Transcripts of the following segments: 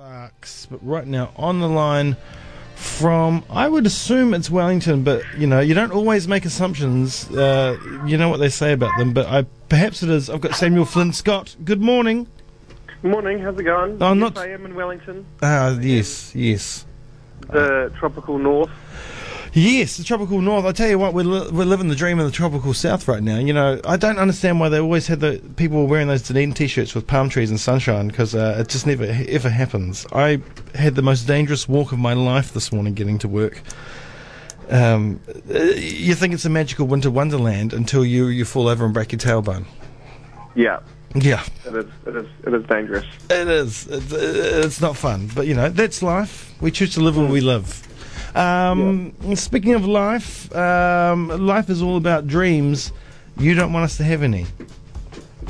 Sparks, but right now on the line from, I would assume it's Wellington, but you know, you don't always make assumptions. Uh, you know what they say about them, but I perhaps it is. I've got Samuel Flynn Scott. Good morning. Morning, how's it going? Oh, yes, not- I am in Wellington, Ah, yes, yes. the tropical north. Yes, the tropical north. I tell you what, we're, li- we're living the dream of the tropical south right now. You know, I don't understand why they always had the people were wearing those Dunedin t-shirts with palm trees and sunshine because uh, it just never ever happens. I had the most dangerous walk of my life this morning getting to work. Um, uh, you think it's a magical winter wonderland until you you fall over and break your tailbone. Yeah, Yeah, it is. It is. It is dangerous. it is. It's, it's not fun, but you know that's life. We choose to live where we live. Um, Speaking of life, um, life is all about dreams. You don't want us to have any.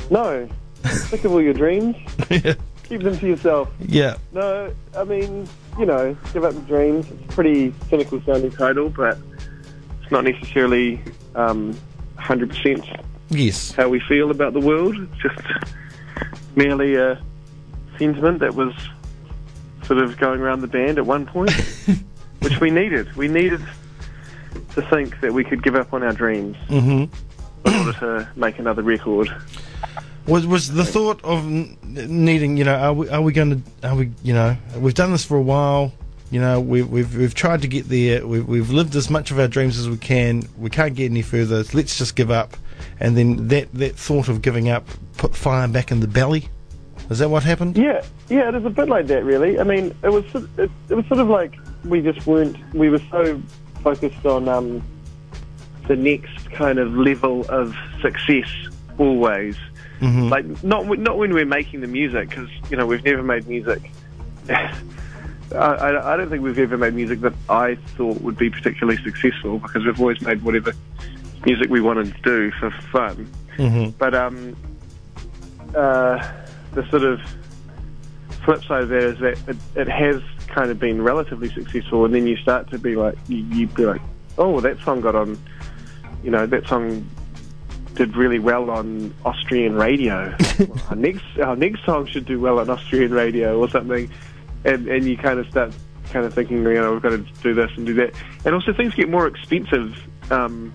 No, think of all your dreams. yeah. Keep them to yourself. Yeah. No, I mean, you know, give up your dreams. It's a pretty cynical sounding title, but it's not necessarily um, 100% Yes. how we feel about the world. It's just merely a sentiment that was sort of going around the band at one point, which we needed. We needed to think that we could give up on our dreams hmm in order to make another record. Was was the thought of n- needing? You know, are we are we going to? Are we? You know, we've done this for a while. You know, we've we've we've tried to get there. We've we've lived as much of our dreams as we can. We can't get any further. Let's just give up. And then that that thought of giving up put fire back in the belly. Is that what happened? Yeah, yeah, it is a bit like that, really. I mean, it was it, it was sort of like we just weren't. We were so focused on um, the next kind of level of success always. Mhm. Like not not when we're making the music, because you know we've never made music. I, I, don't think we've ever made music that I thought would be particularly successful because we've always made whatever music we wanted to do for fun. Mhm. But um, uh, the sort of flip side of that is that it, it has kind of been relatively successful, and then you start to be like, you, you be like, oh, that song got on, you know, that song did really well on Austrian radio. our next our next song should do well on Austrian radio or something, and and you kind of start kind of thinking, you know, we've got to do this and do that, and also things get more expensive. Um,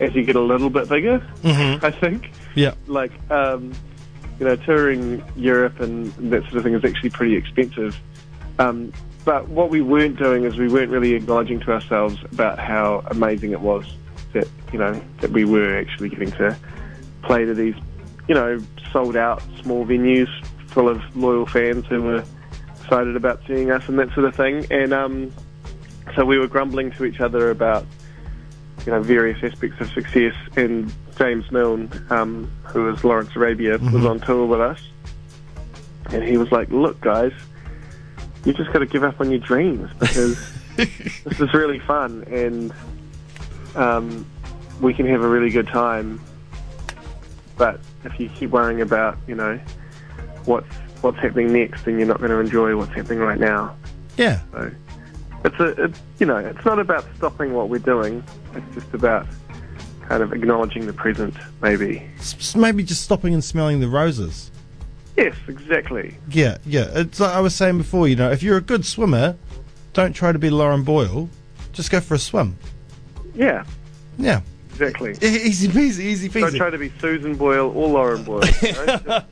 as you get a little bit bigger, Mhm. I think Yeah. like um, you know touring Europe and that sort of thing is actually pretty expensive. Um, but what we weren't doing is we weren't really acknowledging to ourselves about how amazing it was that you know that we were actually getting to play to these you know sold out small venues full of loyal fans who were excited about seeing us and that sort of thing. And um, so we were grumbling to each other about you know, various aspects of success. And James Milne, um, who is Lawrence Arabia, was on tour with us. And he was like, look, guys, you just got to give up on your dreams because this is really fun and um, we can have a really good time. But if you keep worrying about, you know, what's, what's happening next, then you're not going to enjoy what's happening right now. Yeah. So it's a, it's, you know, it's not about stopping what we're doing. It's just about kind of acknowledging the present, maybe. S- maybe just stopping and smelling the roses. Yes, exactly. Yeah, yeah. It's like I was saying before. You know, if you're a good swimmer, don't try to be Lauren Boyle. Just go for a swim. Yeah, Yeah. exactly. E- Easy peasy, easy peasy. Don't try to be Susan Boyle or Lauren Boyle. you know?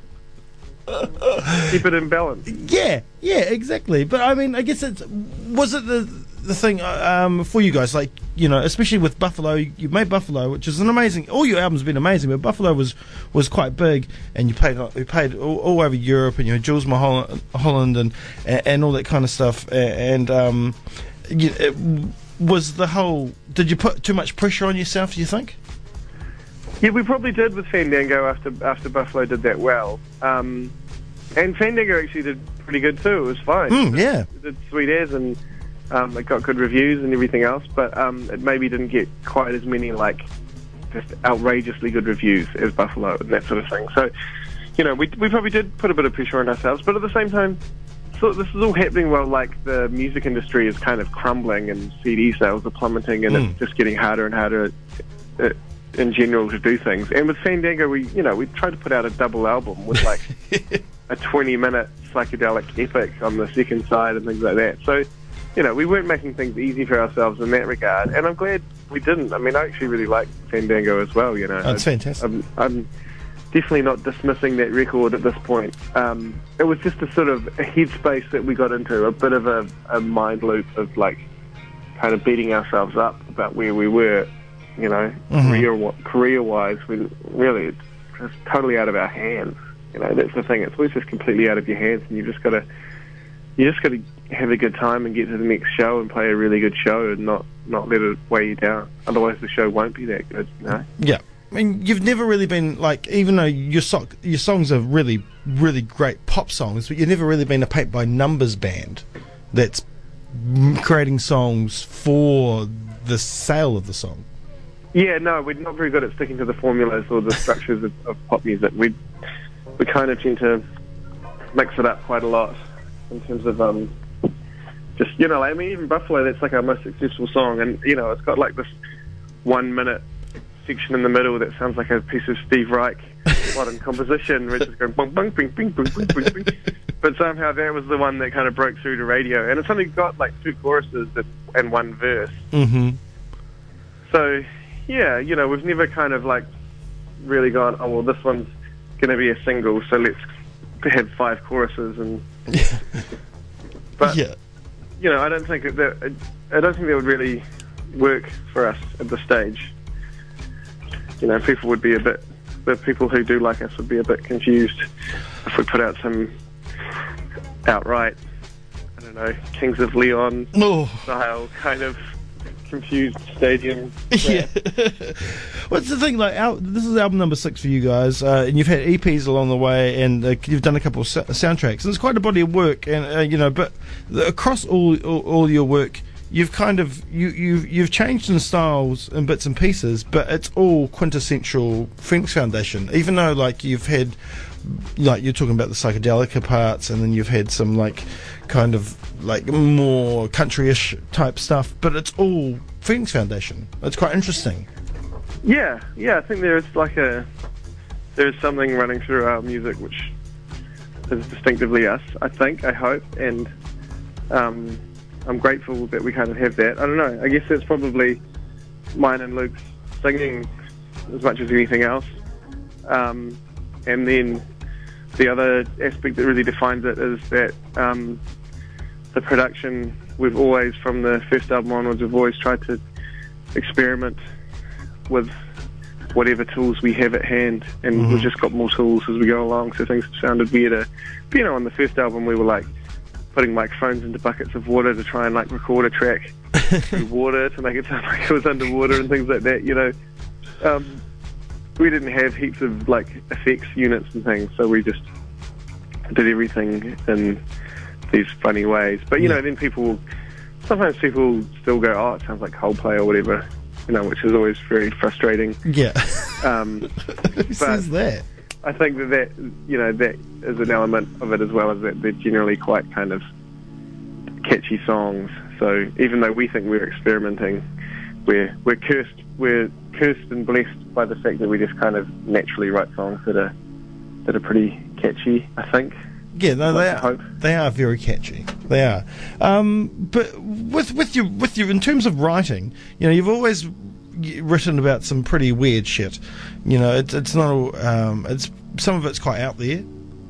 Keep it in balance. Yeah, yeah, exactly. But I mean, I guess it's was it the the thing uh, um, for you guys, like you know, especially with Buffalo, you, made Buffalo, which is an amazing. All your albums have been amazing, but Buffalo was was quite big, and you played you played all, all over Europe, and you know, Jools Holland and and all that kind of stuff, and um, it, was the whole. Did you put too much pressure on yourself? Do you think? Yeah, we probably did with Fandango after after Buffalo did that well. Um, and Fandango actually did pretty good too. It was fine. Mm, yeah. It did sweet as and um, it got good reviews and everything else, but um, it maybe didn't get quite as many like just outrageously good reviews as Buffalo and that sort of thing. So, you know, we we probably did put a bit of pressure on ourselves, but at the same time, so this is all happening while like the music industry is kind of crumbling and CD sales are plummeting and Mm. it's just getting harder and harder. Uh, in general to do things, and with Fandango, we you know we tried to put out a double album with like a 20 minute psychedelic epic on the second side and things like that. So, you know, we weren't making things easy for ourselves in that regard, and I'm glad we didn't. I mean, I actually really like Fandango as well. You know, That's fantastic. I'm, I'm definitely not dismissing that record at this point. Um, it was just a sort of a headspace that we got into, a bit of a, a mind loop of like kind of beating ourselves up about where we were, you know, Mhm. career career wise. When really it's just totally out of our hands. You know, that's the thing. It's always just completely out of your hands, and you've just got to you just got to have a good time and get to the next show and play a really good show and not not let it weigh you down. Otherwise, the show won't be that good. You know. Yeah. I mean, you've never really been like, even though your so- your songs are really, really great pop songs, but you've never really been a paint by numbers band that's creating songs for the sale of the song. Yeah, no, we're not very good at sticking to the formulas or the structures of, of pop music. We we kind of tend to mix it up quite a lot in terms of um, just you know, I mean, even Buffalo, that's like our most successful song, and you know, it's got like this one minute section in the middle that sounds like a piece of Steve Reich modern composition, which is going bung bung bing bing bing bing bing bing. But somehow that was the one that kind of broke through to radio, and it's only got like two choruses and- and one verse. Mm-hmm. So, yeah, you know, we've never kind of like really gone, oh, well, this one's going to be a single, so let's have five choruses. And But, yeah. You know, I don't think that, that I don't think that would really work for us at this stage. You know, people would be a bit, the people who do like us would be a bit confused if we put out some outright, I don't know, Kings of Leon Oh. style kind of confused stadium. Yeah. What's the thing? Like, al- this is album number six for you guys, uh, and you've had EPs along the way, and uh, you've done a couple of soundtracks, and it's quite a body of work, and uh, you know, but the, across all, all all your work, you've kind of you you've you've changed in styles and bits and pieces, but it's all quintessential Phoenix Foundation. Even though like you've had like you're talking about the psychedelic parts, and then you've had some like kind of like more countryish type stuff, but it's all Phoenix Foundation. It's quite interesting. Yeah, yeah, I think there's like a there's something running through our music which is distinctively us. I think, I hope, and um, I'm grateful that we kind of have that. I don't know. I guess that's probably mine and Luke's singing as much as anything else. Um, and then the other aspect that really defines it is that um, the production. We've always, from the first album onwards, we've always tried to experiment with whatever tools we have at hand, and Mhm. we've just got more tools as we go along. So things have sounded weirder. But, you know, on the first album, we were like putting microphones into buckets of water to try and like record a track through water to make it sound like it was underwater and things like that. You know, um, we didn't have heaps of like effects units and things, so we just did everything in these funny ways. But you know, then people sometimes people still go, "Oh, it sounds like Coldplay or whatever," you know, which is always very frustrating. Yeah. Um, Who says that? I think that that you know that is an element of it as well as that they're generally quite kind of catchy songs. So even though we think we're experimenting, we're we're cursed we're cursed and blessed by the fact that we just kind of naturally write songs that are that are pretty catchy. I think. Yeah, no, they are. hope. They are very catchy. They are. Um, but with with your with your in terms of writing, you know, you've always written about some pretty weird shit. You know, it's it's not all, um, it's some of it's quite out there.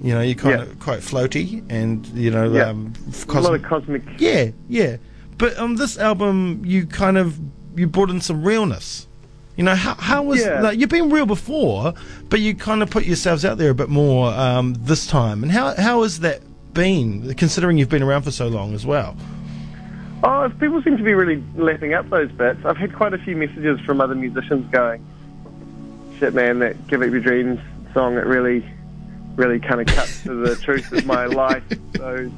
You know, you're kind Yeah. of quite floaty, and you know, Yeah. um, a lot of cosmic- cosmic. yeah, yeah. But on this album, you kind of you brought in some realness. You know, how how was Yeah. like, you've been real before, but you kind of put yourselves out there a bit more um, this time. And how how has that been, considering you've been around for so long as well? Oh, people seem to be really lapping up those bits. I've had quite a few messages from other musicians going, "Shit, man, that Give Up Your Dreams song it really, really kind of cuts to the truth of my life." So,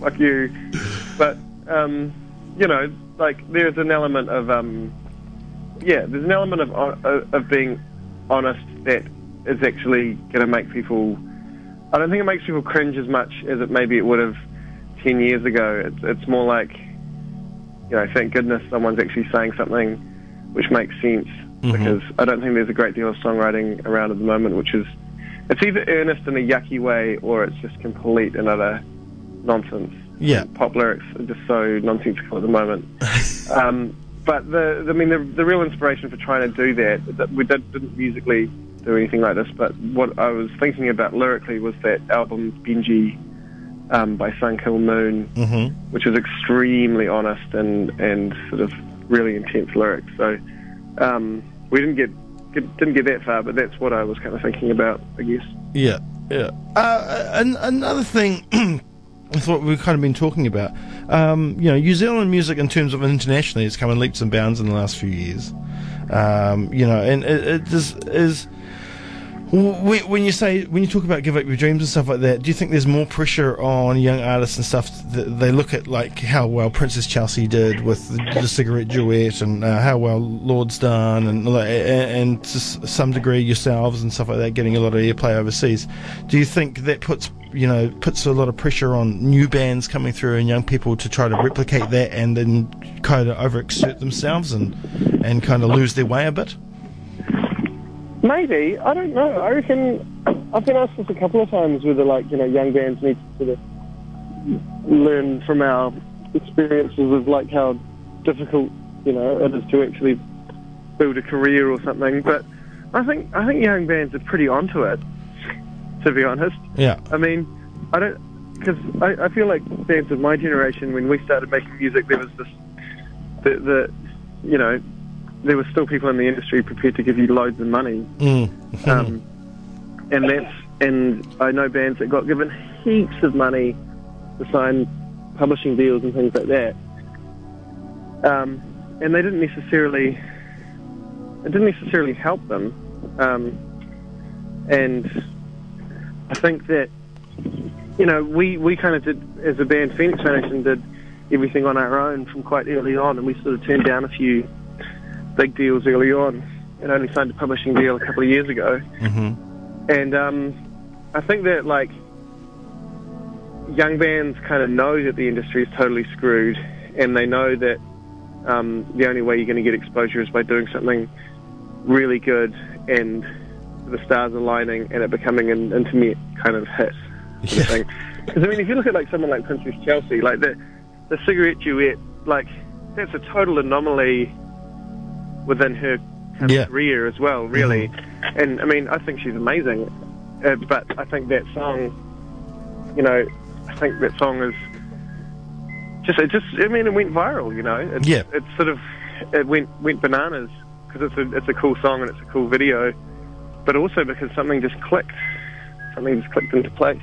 fuck you. But um, you know, like there's an element of um, yeah, there's an element of of of being honest that is actually going to make people. I don't think it makes people cringe as much as it maybe it would have ten years ago. It's it's more like you know, thank goodness someone's actually saying something which makes sense Mhm. because I don't think there's a great deal of songwriting around at the moment which is it's either earnest in a yucky way or it's just complete and utter nonsense. Yeah. Pop lyrics are just so nonsensical at the moment. um, but the, I mean, the, the real inspiration for trying to do that, that we did, didn't musically do anything like this, but what I was thinking about lyrically was that album Benji um, by Sun Kil Moon, Mm-hmm. which is extremely honest and, and sort of really intense lyrics. So um, we didn't get, get didn't get that far, but that's what I was kind of thinking about, I guess. Yeah, yeah. Uh, an- another thing with what we've kind of been talking about, um, you know, New Zealand music in terms of internationally has come in leaps and bounds in the last few years. Um, you know, and it, it is, is when, you say when you talk about give up your dreams and stuff like that, do you think there's more pressure on young artists and stuff? They look at like how well Princess Chelsea did with the, cigarette duet, and uh, how well Lorde's done, and and, and to some degree yourselves and stuff like that, getting a lot of airplay overseas. Do you think that puts you know puts a lot of pressure on new bands coming through and young people to try to replicate that and then kind of overexert themselves and and kind of lose their way a bit? Maybe I don't know. I reckon I've been asked this a couple of times whether like you know young bands need to sort of learn from our experiences of like how difficult you know it is to actually build a career or something. But I think I think young bands are pretty onto it. To be honest, Yeah. I mean I don't because I, I feel like bands of my generation when we started making music there was this the, the you know there were still people in the industry prepared to give you loads of money Mm. um, and that's and I know bands that got given heaps of money to sign publishing deals and things like that. Um, and they didn't necessarily it didn't necessarily help them. Um, and I think that you know we we kind of did as a band Phoenix Foundation did everything on our own from quite early on, and we sort of turned down a few big deals early on and only signed a publishing deal a couple of years ago. Mm-hmm. And um, I think that like young bands kind of know that the industry is totally screwed, and they know that um, the only way you're going to get exposure is by doing something really good and the stars aligning and it becoming an internet kind of hit. Sort of thing. Because I mean, if you look at like someone like Princess Chelsea, like the the cigarette duet, like that's a total anomaly within her kind Yeah. career as well, really. And I mean, I think she's amazing, uh, but I think that song, you know, I think that song is just it just I mean it went viral, you know. It's, Yeah. It's sort of it went went bananas because it's a it's a cool song and it's a cool video, but also because something just clicked, something just clicked into place.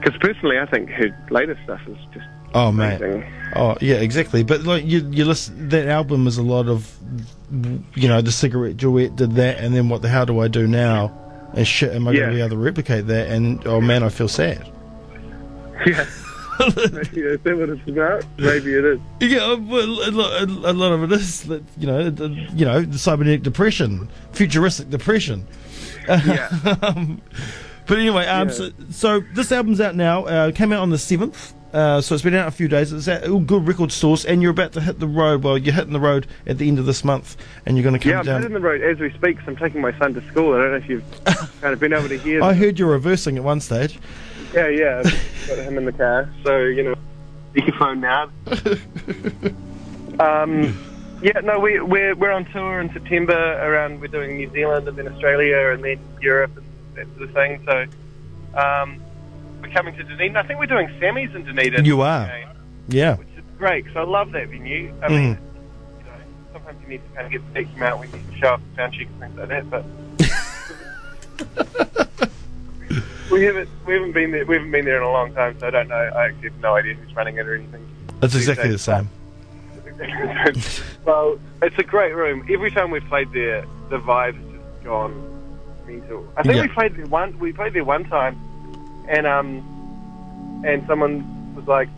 Because personally, I think her latest stuff is just Oh man. Oh yeah, exactly. But like you, you listen. That album is a lot of, you know, the cigarette duet did that, and then what the hell do I do now? And shit, am I going to be able to replicate that? And oh man, I feel sad. Yeah. Maybe is that what it's about? Maybe it is. Yeah, well, a lot, a lot of it is that you know, the- you know, the cybernetic depression, futuristic depression. Yeah. um, but anyway, um, Yeah. so, so this album's out now. Uh, came out on the seventh. Uh, so it's been out a few days. It's at all good record stores, and you're about to hit the road. Well, you're hitting the road at the end of this month, and you're going to come down. Yeah, I'm hitting the road as we speak. So I'm taking my son to school. I don't know if you've kind of been able to hear. I heard you reversing at one stage. Yeah, yeah. Got him in the car. So, you know, speakerphone now. um, yeah, no, we, we're, we're on tour in September around, we're doing New Zealand and then Australia and then Europe and that sort of thing. So, um, we're coming to Dunedin. I think we're doing Sammy's in Dunedin. You are. Okay, Yeah. Which is great, because I love that venue. I mm. mean, you know, sometimes you need to kind of get the peak out when you show up and sound check and things like that, but... We haven't we haven't been there we haven't been there in a long time, so I don't know. I actually have no idea who's running it or anything. That's exactly the same. well, it's a great room. Every time we've played there, the vibe has just gone mental. I think Yeah. we played there one we played there one time, and um, and someone was like,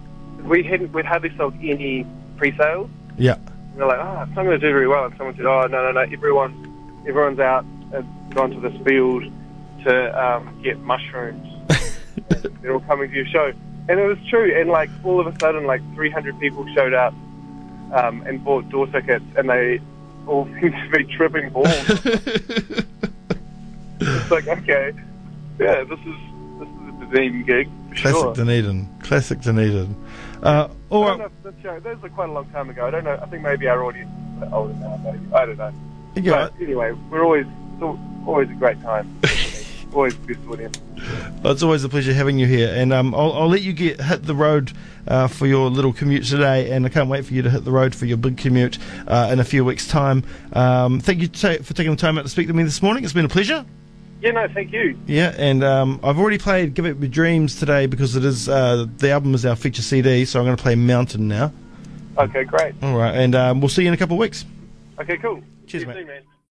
we hadn't we'd hardly sold any pre-sales. Yeah. And they're like, oh, it's not going to do very well. And someone said, oh, no, no, no, everyone, everyone's out and gone to this field to um, get mushrooms. They're all coming to your show. And it was true. And, like, all of a sudden, like, 300 people showed up um, and bought door tickets, and they all seemed to be tripping balls. it's like okay, yeah, this is a gig. Classic sure. Dunedin. Classic Dunedin. Uh, all I right. don't know this show, those were quite a long time ago. I don't know. I think maybe our audience is older now. Maybe I don't know. Yeah, But anyway, we're always always a great time. always a good audience. Well, it's always a pleasure having you here, and um, I'll, I'll let you get hit the road uh, for your little commute today, and I can't wait for you to hit the road for your big commute uh, in a few weeks' time. Um, thank you ta- for taking the time out to speak to me this morning. It's been a pleasure. Yeah, no, thank you. Yeah, and um, I've already played "Give It Your Dreams" today because it is uh, the album is our feature CD, so I'm going to play "Mountain" now. Okay, great. All right, and um, we'll see you in a couple of weeks. Okay, cool. Cheers, mate. soon, man.